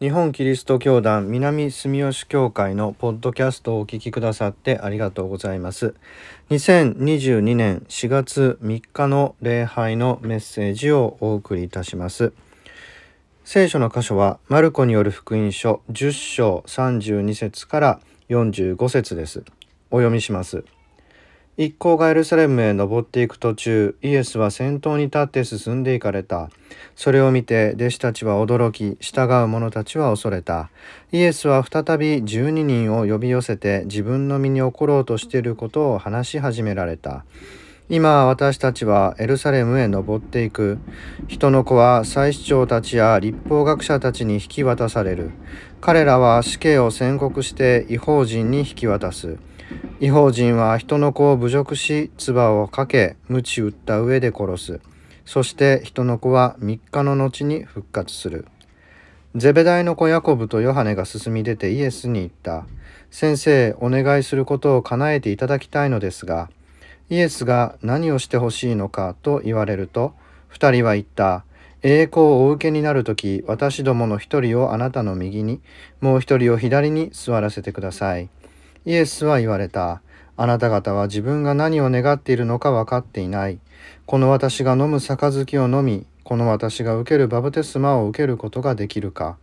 日本キリスト教団南住吉教会のポッドキャストをお聞きくださってありがとうございます。2022年4月3日の礼拝のメッセージをお送りいたします。聖書の箇所はマルコによる福音書10章32節から45節です。お読みします。一行がエルサレムへ登っていく途中イエスは先頭に立って進んでいかれた。それを見て弟子たちは驚き従う者たちは恐れた。イエスは再び12人を呼び寄せて自分の身に起ころうとしていることを話し始められた。今私たちはエルサレムへ登っていく。人の子は祭司長たちや立法学者たちに引き渡される。彼らは死刑を宣告して違法人に引き渡す。違法人は人の子を侮辱し唾をかけ鞭打った上で殺す。そして人の子は3日の後に復活する。ゼベダイの子ヤコブとヨハネが進み出てイエスに言った。先生お願いすることを叶えていただきたいのですがイエスが何をしてほしいのかと言われると2人は言った。栄光をお受けになる時私どもの一人をあなたの右にもう一人を左に座らせてください。イエスは言われた。あなた方は自分が何を願っているのか分かっていない。この私が飲む杯を飲み、この私が受けるバプテスマを受けることができるか。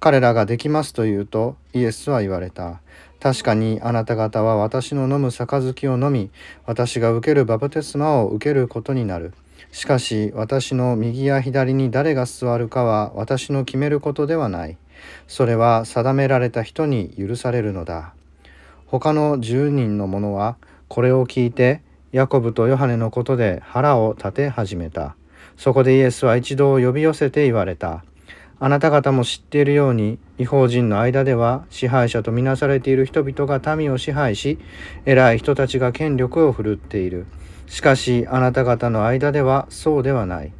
彼らができますと言うと、イエスは言われた。確かにあなた方は私の飲む杯を飲み、私が受けるバプテスマを受けることになる。しかし私の右や左に誰が座るかは私の決めることではない。それは定められた人に許されるのだ。他の10人の者はこれを聞いてヤコブとヨハネのことで腹を立て始めた。そこでイエスは一度呼び寄せて言われた。あなた方も知っているように違法人の間では支配者とみなされている人々が民を支配し偉い人たちが権力を振るっている。しかしあなた方の間ではそうではない。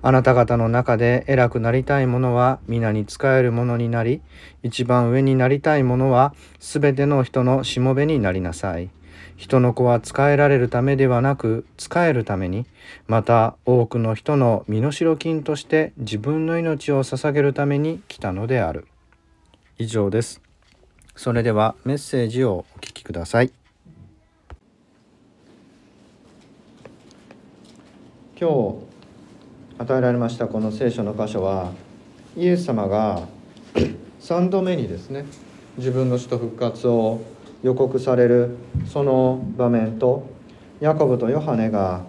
あなた方の中で偉くなりたい者は皆に仕える者になり、一番上になりたい者はすべての人のしもべになりなさい。人の子は仕えられるためではなく仕えるためにまた多くの人の身代金として自分の命を捧げるために来たのである。以上です。それではメッセージをお聞きください。今日与えられましたこの聖書の箇所はイエス様が 3度目にですね自分の死と復活を予告されるその場面とヤコブとヨハネが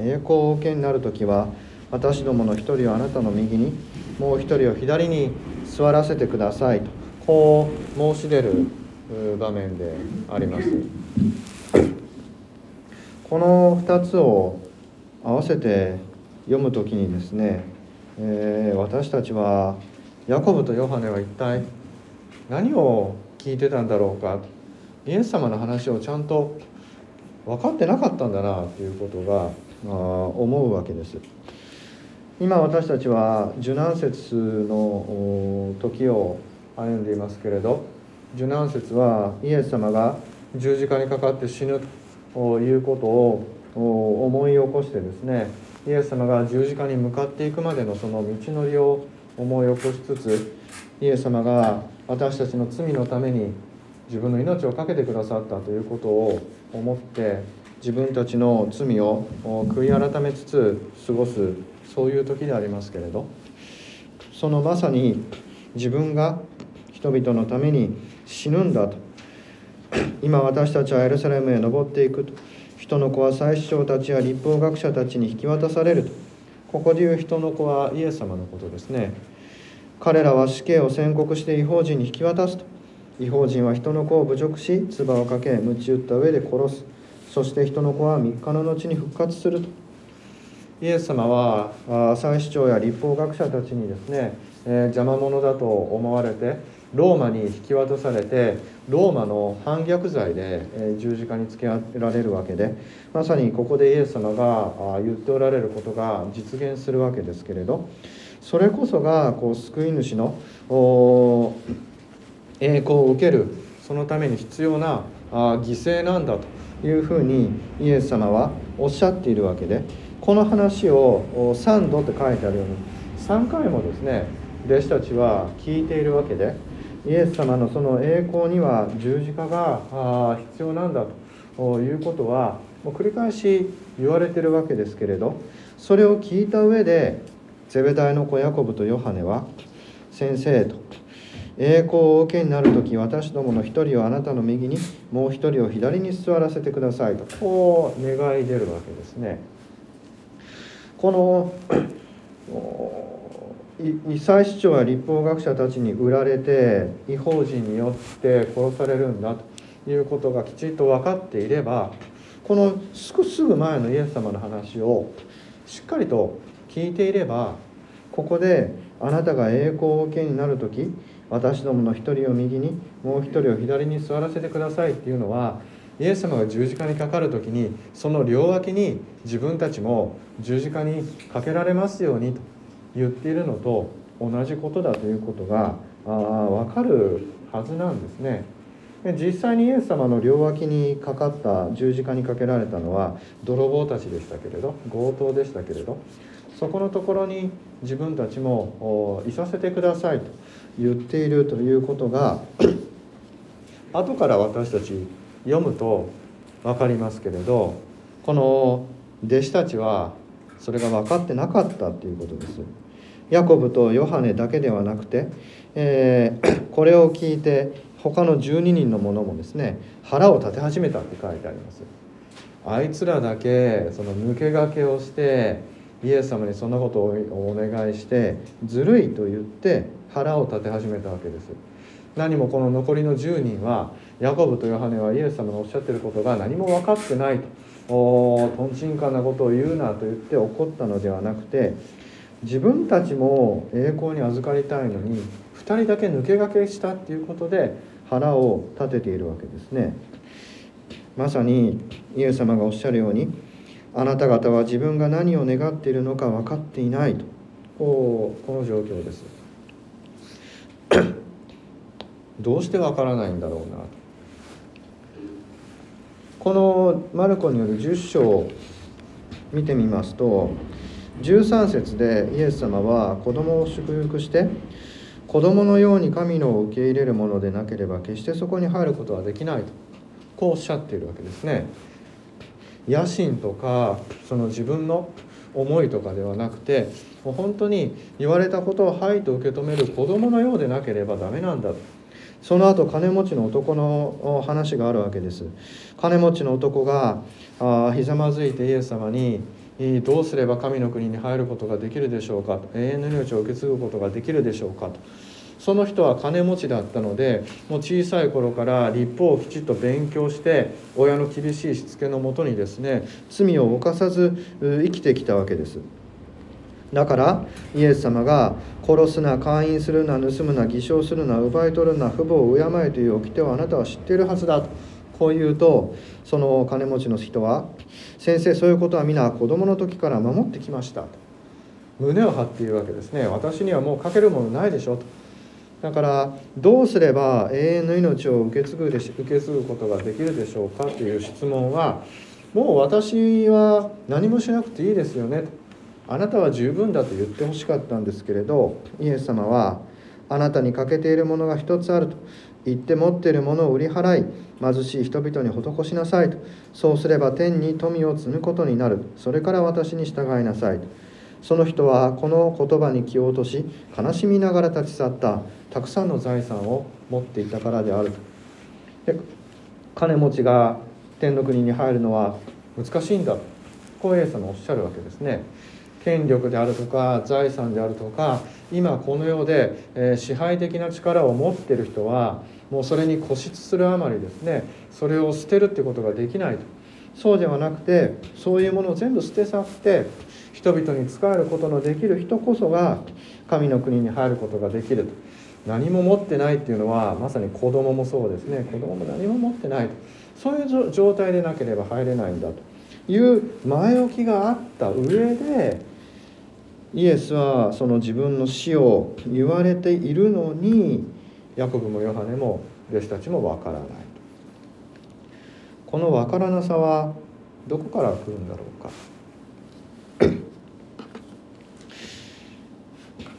栄光を受けになる時は私どもの一人をあなたの右にもう一人を左に座らせてくださいとこう申し出る場面であります。この2つを合わせて読む時にですね、えー、私たちはヤコブとヨハネは一体何を聞いてたんだろうかイエス様の話をちゃんと分かってなかったんだなということが思うわけです。今私たちは受難節の時を歩んでいますけれど受難節はイエス様が十字架にかかって死ぬということを思い起こしてですねイエス様が十字架に向かっていくまでのその道のりを思い起こしつつイエス様が私たちの罪のために自分の命を懸けてくださったということを思って自分たちの罪を悔い改めつつ過ごすそういう時でありますけれどそのまさに自分が人々のために死ぬんだと。今私たちはエルサレムへ登っていくと。人の子は祭司長たちや立法学者たちに引き渡されると。ここで言う人の子はイエス様のことですね。彼らは死刑を宣告して違法人に引き渡すと。違法人は人の子を侮辱し唾をかけ鞭打った上で殺す。そして人の子は3日の後に復活すると。イエス様は祭司長や立法学者たちにですね、えー、邪魔者だと思われてローマに引き渡されてローマの反逆罪で十字架につけられるわけでまさにここでイエス様が言っておられることが実現するわけですけれどそれこそがこう救い主の栄光を受けるそのために必要な犠牲なんだというふうにイエス様はおっしゃっているわけでこの話を3度って書いてあるように3回もですね弟子たちは聞いているわけでイエス様のその栄光には十字架が必要なんだということはもう繰り返し言われてるわけですけれどそれを聞いた上でゼベダイの子ヤコブとヨハネは「先生」と「栄光を受けになる時私どもの一人をあなたの右にもう一人を左に座らせてください」とこう願い出るわけですね。この異祭司長や立法学者たちに売られて違法人によって殺されるんだということがきちんと分かっていればこのすぐ前のイエス様の話をしっかりと聞いていればここであなたが栄光を受けになる時私どもの一人を右にもう一人を左に座らせてくださいっていうのはイエス様が十字架にかかる時にその両脇に自分たちも十字架にかけられますようにと。言っているのと同じことだということがあ分かるはずなんですね。実際にイエス様の両脇にかかった十字架にかけられたのは泥棒たちでしたけれど強盗でしたけれどそこのところに自分たちもいさせてくださいと言っているということが 後から私たち読むと分かりますけれどこの弟子たちはそれが分かってなかったっていうことです。ヤコブとヨハネだけではなくて、えー、これを聞いて他の12人の者もですね腹を立て始めたって書いてあります。あいつらだけその抜け駆けをしてイエス様にそんなことをお願いしてずるいと言って腹を立て始めたわけです。何もこの残りの10人はヤコブとヨハネはイエス様のおっしゃってることが何も分かってないと。おとんちんかなことを言うなと言って怒ったのではなくて自分たちも栄光に預かりたいのに2人だけ抜け駆けしたっていうことで腹を立てているわけですね。まさにイエス様がおっしゃるようにあなた方は自分が何を願っているのか分かっていないと。こうこの状況です。どうして分からないんだろうな。このマルコによる10章を見てみますと13節でイエス様は子供を祝福して子供のように神のを受け入れるものでなければ決してそこに入ることはできないとこうおっしゃっているわけですね。野心とかその自分の思いとかではなくてもう本当に言われたことを「はい」と受け止める子供のようでなければダメなんだとその後金持ちの男の話があるわけです金持ちの男がひざまずいてイエス様にどうすれば神の国に入ることができるでしょうか？永遠の命を受け継ぐことができるでしょうか？と。その人は金持ちだったのでもう小さい頃から立法をきちっと勉強して親の厳しいしつけのもとにですね罪を犯さず生きてきたわけです。だからイエス様が殺すな勧誘するな盗むな偽証するな奪い取るな父母を敬えという掟をあなたは知っているはずだと。こう言うとその金持ちの人は「先生そういうことは皆子供の時から守ってきました」と胸を張っているわけですね。私にはもうかけるものないでしょと。だからどうすれば永遠の命を受け継ぐでし受け継ぐことができるでしょうかという質問はもう私は何もしなくていいですよね。あなたは十分だと言ってほしかったんですけれどイエス様はあなたに欠けているものが一つあると。言って持っているものを売り払い貧しい人々に施しなさいと。そうすれば天に富を積むことになる。それから私に従いなさいと。その人はこの言葉に気を落とし悲しみながら立ち去った。たくさんの財産を持っていたからであると。で金持ちが天の国に入るのは難しいんだこうイエス様おっしゃるわけですね。権力であるとか財産であるとか今この世で、え支配的な力を持ってる人はもうそれに固執するあまりですねそれを捨てるってことができないと。そうではなくてそういうものを全部捨て去って人々に仕えることのできる人こそが神の国に入ることができると。何も持ってないっていうのはまさに子供もそうですね。子供も何も持ってないと。そういう状態でなければ入れないんだという前置きがあった上でイエスはその自分の死を言われているのにヤコブもヨハネも弟子たちもわからないこのわからなさはどこから来るんだろうか。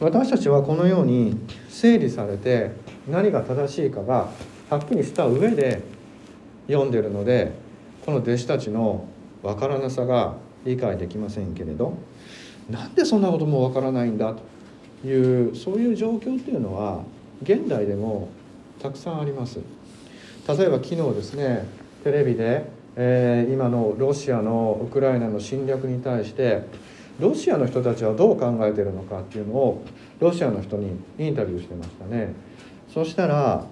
私たちはこのように整理されて何が正しいかがはっきりした上で読んでるのでこの弟子たちの分からなさが理解できませんけれど。なんでそんなことも分からないんだというそういう状況っていうのは現代でもたくさんあります。例えば昨日ですねテレビで、えー、今のロシアのウクライナの侵略に対してロシアの人たちはどう考えてるのかっていうのをロシアの人にインタビューしてましたねそしたら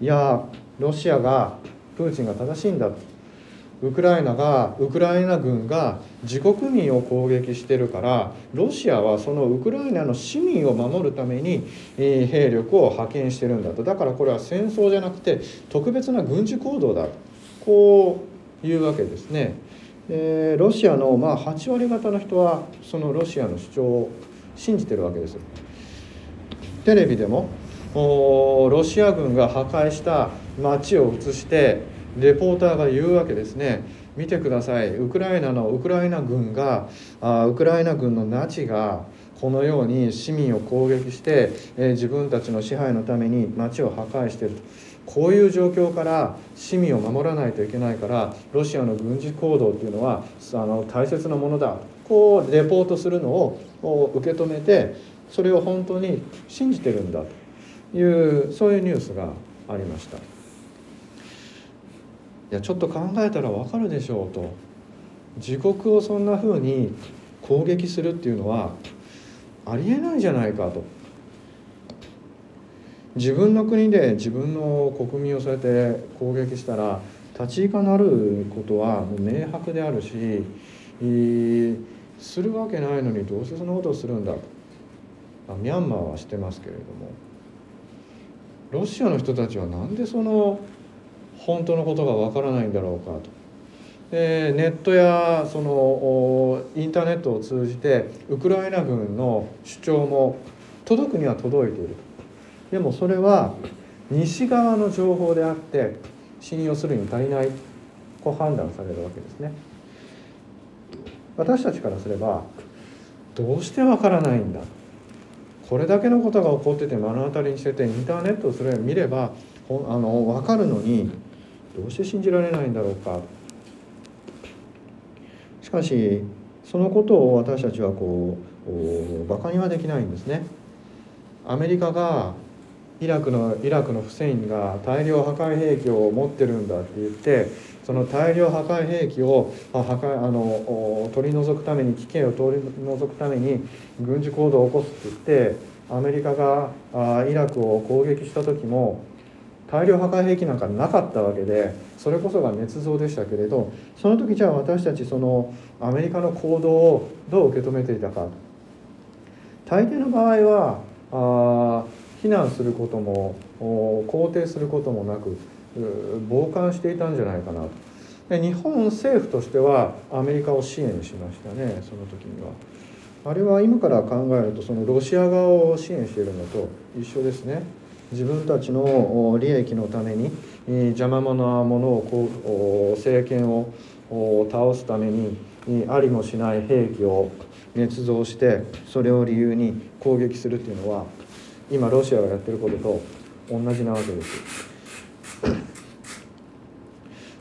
いやロシアがプーチンが正しいんだウクライナがウクライナ軍が自国民を攻撃してるからロシアはそのウクライナの市民を守るために兵力を派遣してるんだとだからこれは戦争じゃなくて特別な軍事行動だこういうわけですね。でロシアのまあ8割方の人はそのロシアの主張を信じてるわけです。テレビでもロシア軍が破壊した街を映してレポーターが言うわけですね。見てください。ウクライナのウクライナ軍があウクライナ軍のナチがこのように市民を攻撃して、えー、自分たちの支配のために街を破壊していると。こういう状況から市民を守らないといけないからロシアの軍事行動っていうのはあの大切なものだ。こうレポートするのを受け止めてそれを本当に信じてるんだというそういうニュースがありました。いやちょっと考えたら分かるでしょうと。自国をそんなふうに攻撃するっていうのはありえないじゃないかと。自分の国で自分の国民をそうやって攻撃したら立ち行かなることは明白であるしするわけないのにどうしてそんなことをするんだと。ミャンマーはしてますけれども。ロシアの人たちはなんでその本当のことがわからないんだろうかと。でネットやそのインターネットを通じてウクライナ軍の主張も届くには届いているでもそれは西側の情報であって信用するに足りないこう判断されるわけですね。私たちからすればどうしてわからないんだ。これだけのことが起こってて目の当たりにしててインターネットをそれを見ればあの分かるのにどうして信じられないんだろうかしかしそのことを私たちはこうバカにはできないんですね。アメリカがイラクのイラクのフセインが大量破壊兵器を持ってるんだって言ってその大量破壊兵器を破壊あの取り除くために危険を取り除くために軍事行動を起こすって言ってアメリカがイラクを攻撃した時も大量破壊兵器なんかなかったわけでそれこそが捏造でしたけれどその時じゃあ私たちそのアメリカの行動をどう受け止めていたか大抵の場合はあ非難することも肯定することもなく傍観していたんじゃないかなとで日本政府としてはアメリカを支援しましたねその時には。あれは今から考えるとそのロシア側を支援しているのと一緒ですね。自分たちの利益のために邪魔者なものをこう政権を倒すためにありもしない兵器を捏造してそれを理由に攻撃するっていうのは今ロシアがやってることと同じなわけです。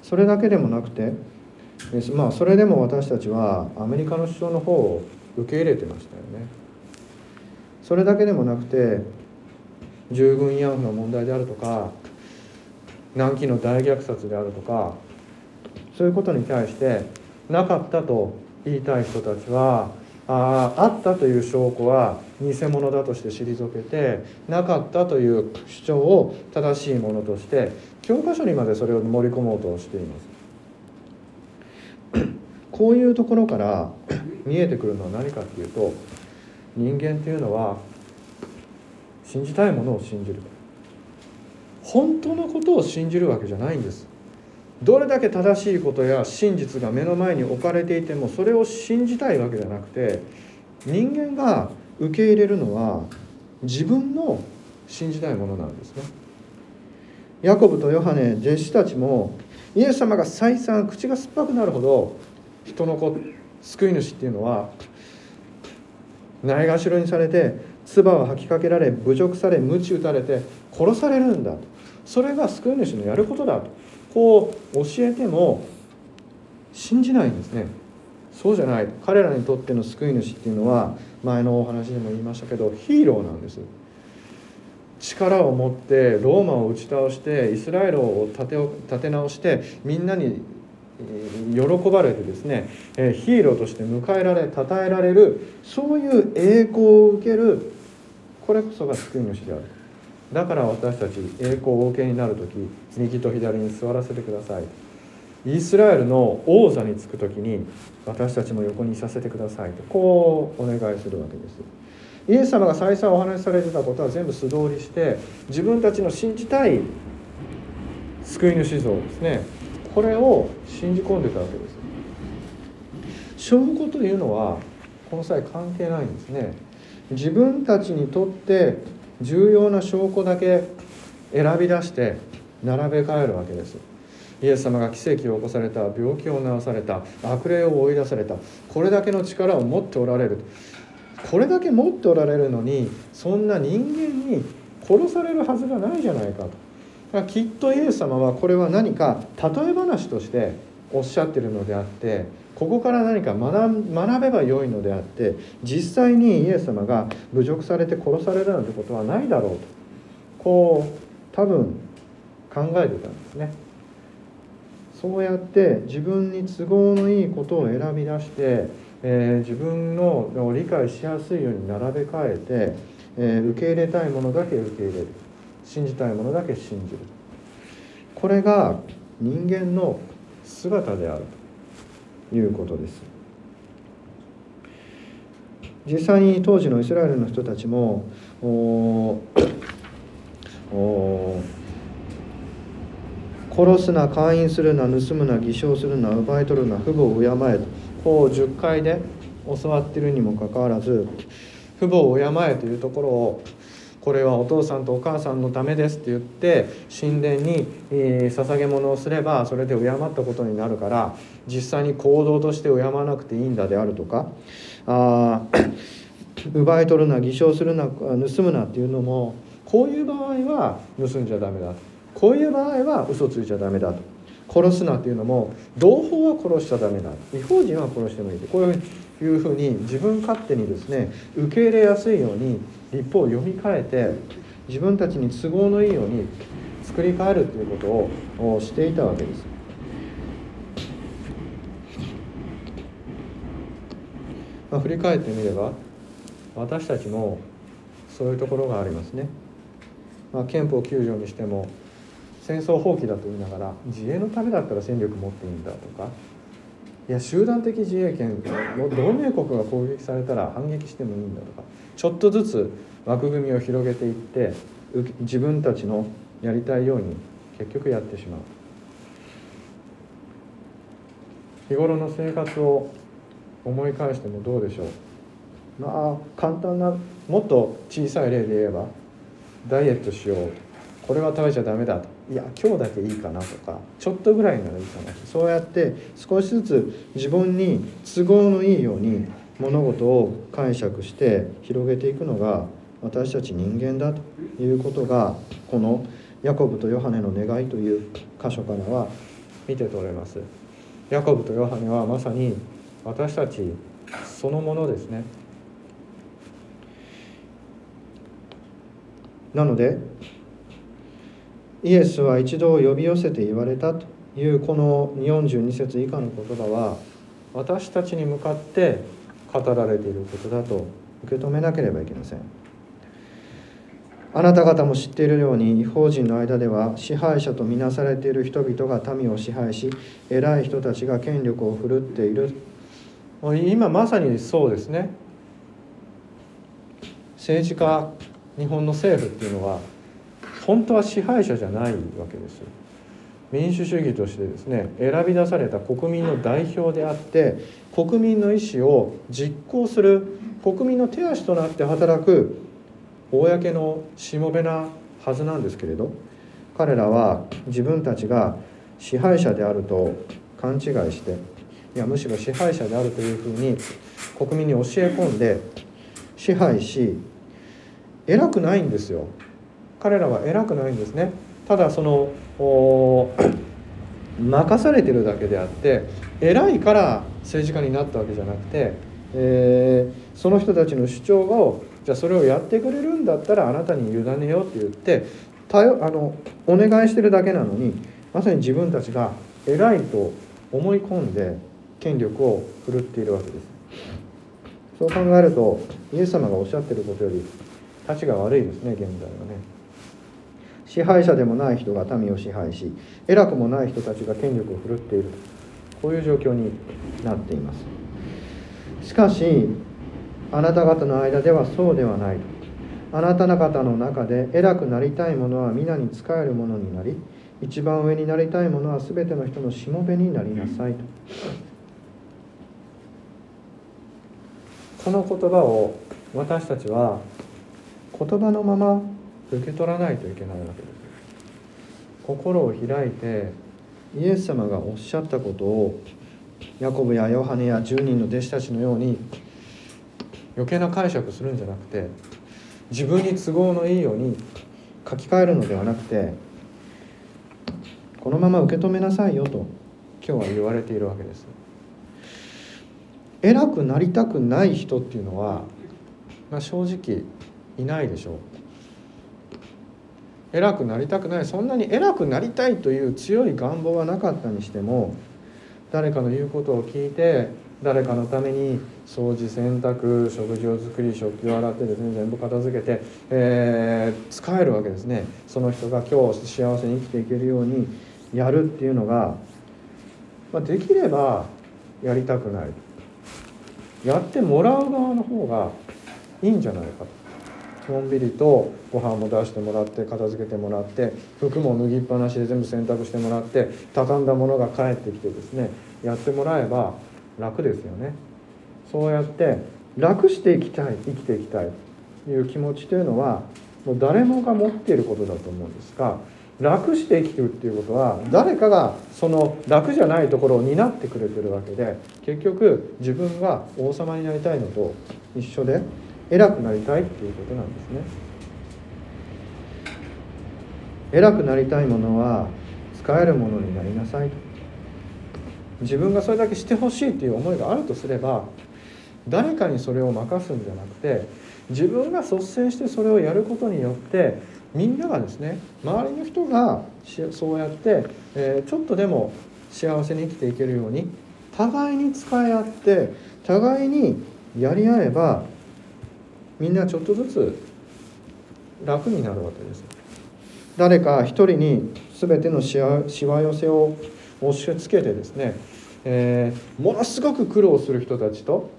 それだけでもなくてまあそれでも私たちはアメリカの主張の方を受け入れてましたよね。それだけでもなくて従軍慰安婦の問題であるとか南紀の大虐殺であるとかそういうことに対してなかったと言いたい人たちはああったという証拠は偽物だとして退けてなかったという主張を正しいものとして教科書にまでそれを盛り込もうとしています。こういうところから見えてくるのは何かっていうと人間っていうのは信じたいものを信じる。本当のことを信じるわけじゃないんです。どれだけ正しいことや真実が目の前に置かれていてもそれを信じたいわけじゃなくて人間が受け入れるのは自分の信じたいものなんですね。ヤコブとヨハネ弟子たちもイエス様が再三口が酸っぱくなるほど人の子救い主っていうのはないがしろにされて唾を吐きかけられ侮辱され鞭打たれて殺されるんだと。それが救い主のやることだと。こう教えても信じないんですね。そうじゃない。彼らにとっての救い主っていうのは前のお話でも言いましたけどヒーローなんです。力を持ってローマを打ち倒してイスラエルを立て立て直してみんなに喜ばれてですねヒーローとして迎えられ称えられるそういう栄光を受けるこれこそが救い主である。だから私たち栄光をお受けになる時右と左に座らせてください。イスラエルの王座につく時に私たちも横にいさせてください。とこうお願いするわけです。イエス様が再三お話しされてたことは全部素通りして自分たちの信じたい救い主像ですね。これを信じ込んでたわけです。証拠というのはこの際関係ないんですね。自分たちにとって重要な証拠だけ選び出して並べ替えるわけです。イエス様が奇跡を起こされた病気を治された悪霊を追い出されたこれだけの力を持っておられる。これだけ持っておられるのにそんな人間に殺されるはずがないじゃないかと。きっとイエス様はこれは何か例え話としておっしゃってるのであってここから何か学べばよいのであって実際にイエス様が侮辱されて殺されるなんてことはないだろうと。こう多分考えてたんですね。そうやって自分に都合のいいことを選び出してえー、自分の理解しやすいように並べ替えて、えー、受け入れたいものだけ受け入れる。信じたいものだけ信じる。これが人間の姿であると。いうことです。実際に当時のイスラエルの人たちも殺すな勧誘するな盗むな偽証するな奪い取るな父母を敬えとこう10回で教わってるにもかかわらず父母を敬えというところをこれはお父さんとお母さんのためですって言って神殿に捧げ物をすればそれで敬ったことになるから実際に行動として敬わなくていいんだであるとかあ 奪い取るな偽証するな盗むなっていうのもこういう場合は盗んじゃダメだこういう場合は嘘ついちゃダメだと。殺すなっていうのも同胞は殺しちゃダメだ違法人は殺してもいいってこういうふうに自分勝手にですね受け入れやすいように立法を読み替えて自分たちに都合のいいように作り変えるということをしていたわけです。まあ、振り返ってみれば私たちもそういうところがありますね。まあ、憲法9条にしても戦争放棄だと言いながら自衛のためだったら戦力持っていいんだとかいや集団的自衛権同盟国が攻撃されたら反撃してもいいんだとかちょっとずつ枠組みを広げていって自分たちのやりたいように結局やってしまう。日頃の生活を思い返してもどうでしょう。まあ簡単なもっと小さい例で言えばダイエットしよう。これは食べちゃダメだと。いや今日だけいいかなとかちょっとぐらいならいいかなそうやって少しずつ自分に都合のいいように物事を解釈して広げていくのが私たち人間だということがこのヤコブとヨハネの願いという箇所からは見て取れます。ヤコブとヨハネはまさに私たちそのものですね。なのでイエスは一度呼び寄せて言われたというこの42節以下の言葉は私たちに向かって語られていることだと受け止めなければいけません。あなた方も知っているように違法人の間では支配者とみなされている人々が民を支配し偉い人たちが権力を振るっている。今まさにそうですね。政治家日本の政府っていうのは本当は支配者じゃないわけです民主主義としてですね選び出された国民の代表であって国民の意思を実行する国民の手足となって働く公のしもべなはずなんですけれど彼らは自分たちが支配者であると勘違いしていやむしろ支配者であるというふうに国民に教え込んで支配し偉くないんですよ。彼らは偉くないんですね。ただその 任されてるだけであって偉いから政治家になったわけじゃなくて、えー、その人たちの主張をじゃあそれをやってくれるんだったらあなたに委ねようって言ってあのお願いしてるだけなのにまさに自分たちが偉いと思い込んで権力を振るっているわけです。そう考えるとイエス様がおっしゃってることより立ちが悪いですね現在はね。支配者でもない人が民を支配し偉くもない人たちが権力を振るっている。こういう状況になっています。しかしあなた方の間ではそうではない。とあなた方の中で偉くなりたい者は皆に仕えるものになり一番上になりたい者は全ての人のしもべになりなさいと。この言葉を私たちは言葉のまま受け取らないといけないわけです心を開いてイエス様がおっしゃったことをヤコブやヨハネや10人の弟子たちのように余計な解釈するんじゃなくて自分に都合のいいように書き換えるのではなくてこのまま受け止めなさいよと今日は言われているわけです。偉くなりたくない人っていうのは、まあ、正直いないでしょう。偉くなりたくない。そんなに偉くなりたいという強い願望はなかったにしても誰かの言うことを聞いて誰かのために掃除洗濯食事を作り食器を洗ってですね全部片付けて、えー、使えるわけですね。その人が今日幸せに生きていけるようにやるっていうのが、まあ、できればやりたくない。やってもらう側の方がいいんじゃないかと。のんびりとご飯も出してもらって片付けてもらって服も脱ぎっぱなしで全部洗濯してもらって畳んだものが返ってきてですねやってもらえば楽ですよね。そうやって楽していきたい生きていきたいという気持ちというのはもう誰もが持っていることだと思うんですが楽して生きてるっていうことは誰かがその楽じゃないところを担ってくれてるわけで結局自分が王様になりたいのと一緒で偉くなりたいっていうことなんですね。偉くなりたいものは使えるものになりなさいと。自分がそれだけしてほしいという思いがあるとすれば誰かにそれを任すんじゃなくて自分が率先してそれをやることによってみんながですね周りの人がそうやって、えー、ちょっとでも幸せに生きていけるように互いに使い合って互いにやり合えばみんなちょっとずつ楽になるわけです誰か一人に全てのしわ寄せを押し付けてですね、えー、ものすごく苦労する人たちと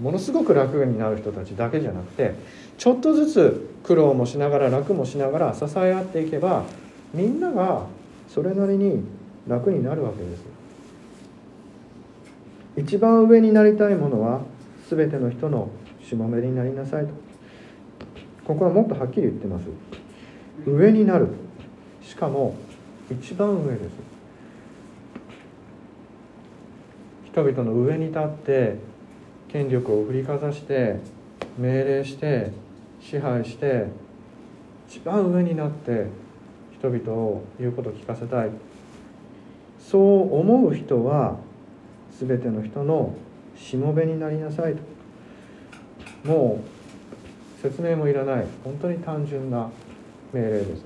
ものすごく楽になる人たちだけじゃなくてちょっとずつ苦労もしながら楽もしながら支え合っていけばみんながそれなりに楽になるわけです一番上になりたいものは全ての人のしもべになりなさいと。ここはもっとはっきり言ってます。上になる。しかも一番上です。人々の上に立って権力を振りかざして命令して支配して一番上になって人々を言うことを聞かせたい。そう思う人は全ての人のしもべになりなさいと。もう説明もいらない。本当に単純な命令です。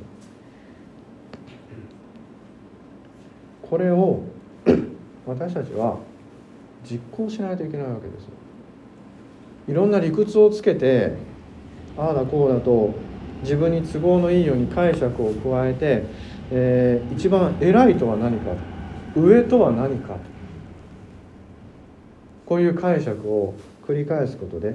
これを 私たちは実行しないといけないわけですいろんな理屈をつけてああだこうだと自分に都合のいいように解釈を加えて、えー、一番偉いとは何か上とは何かこういう解釈を繰り返すことで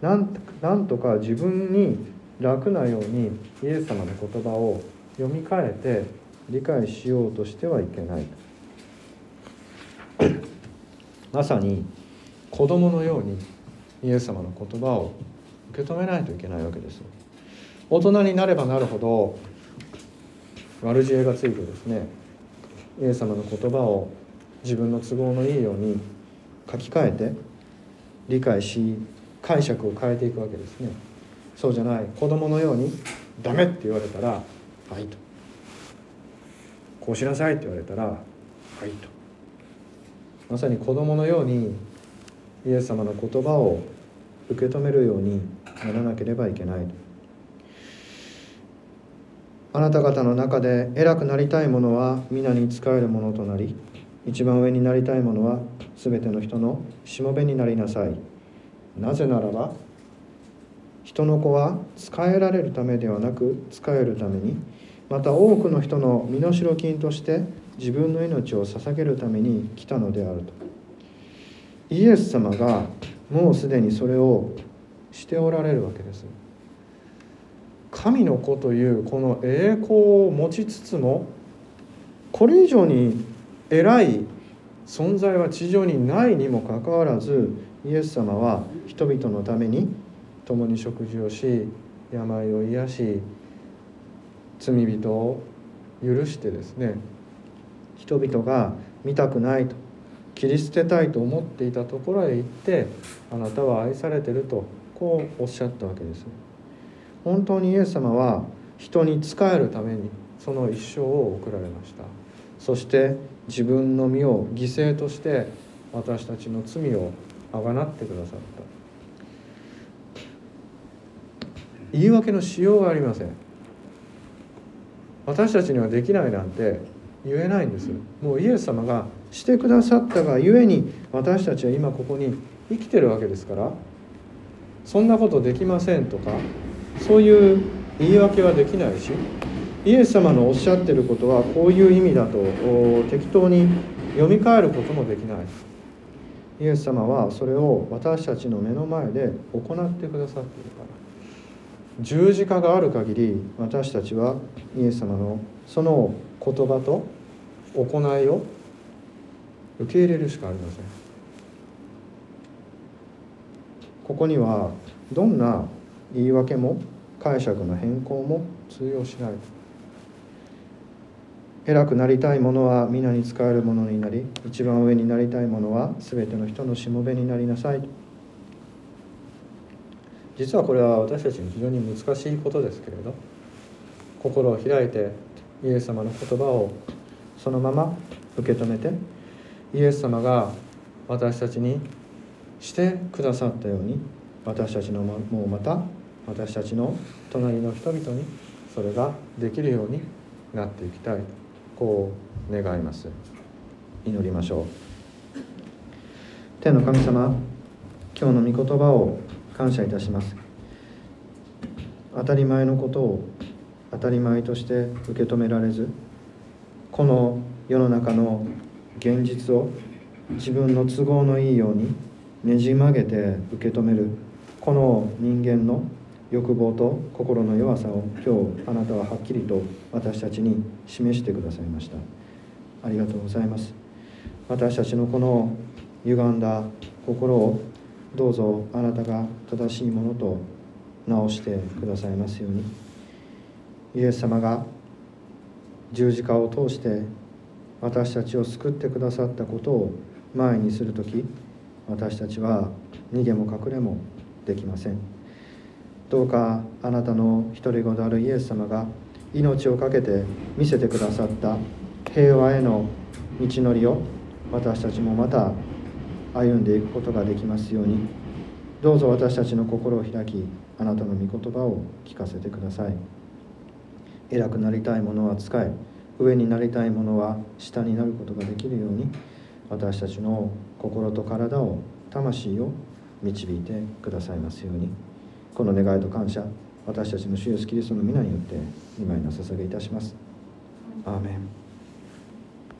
なんなんとか自分に楽なようにイエス様の言葉を読み替えて理解しようとしてはいけない。まさに子供のようにイエス様の言葉を受け止めないといけないわけです。大人になればなるほど悪知恵がついてですねイエス様の言葉を自分の都合のいいように書き換えて理解し解釈を変えていくわけですね。そうじゃない。子供のように「ダメ」って言われたら「はい」と「こうしなさい」って言われたら「はい」と。まさに子供のようにイエス様の言葉を受け止めるようにならなければいけない。あなた方の中で偉くなりたいものは皆に仕えるものとなり一番上になりたいものは全ての人のしもべになりなさい。なぜならば人の子は仕えられるためではなく仕えるためにまた多くの人の身代金として自分の命を捧げるために来たのであると。イエス様がもうすでにそれをしておられるわけです。神の子というこの栄光を持ちつつもこれ以上に偉い存在は地上にないにもかかわらずイエス様は人々のために共に食事をし病を癒し罪人を許してですね人々が見たくないと切り捨てたいと思っていたところへ行ってあなたは愛されてるとこうおっしゃったわけです。本当にイエス様は人に仕えるためにその一生を送られました。そして自分の身を犠牲として私たちの罪をあがなってくださった。言い訳のしようがありません。私たちにはできないなんて言えないんです。もうイエス様がしてくださったがゆえに私たちは今ここに生きてるわけですから。そんなことできませんとかそういう言い訳はできないしイエス様のおっしゃってることはこういう意味だと適当に読み替えることもできない。イエス様はそれを私たちの目の前で行ってくださっているから。十字架がある限り私たちはイエス様のその言葉と行いを受け入れるしかありません。ここにはどんな言い訳も解釈の変更も通用しない。偉くなりたい者は皆に使えるものになり一番上になりたい者は全ての人のしもべになりなさい。実はこれは私たちに非常に難しいことですけれど心を開いてイエス様の言葉をそのまま受け止めてイエス様が私たちにしてくださったように私たちのもうまた私たちの隣の人々にそれができるようになっていきたい。こう願います。祈りましょう。天の神様今日の御言葉を感謝いたします。当たり前のことを当たり前として受け止められずこの世の中の現実を自分の都合のいいようにねじ曲げて受け止めるこの人間の欲望と心の弱さを今日あなたははっきりと私たちに示してくださいました。ありがとうございます。私たちのこの歪んだ心をどうぞあなたが正しいものと直してくださいますように。イエス様が十字架を通して私たちを救ってくださったことを前にする時私たちは逃げも隠れもできません。どうかあなたの独り子であるイエス様が命を懸けて見せてくださった平和への道のりを私たちもまた歩んでいくことができますように。どうぞ私たちの心を開きあなたの御言葉を聞かせてください。偉くなりたいものは使え。上になりたいものは下になることができるように私たちの心と体を魂を導いてくださいますように。この願いと感謝私たちの主イエスキリストの皆によって今にな捧げいたします。アーメン。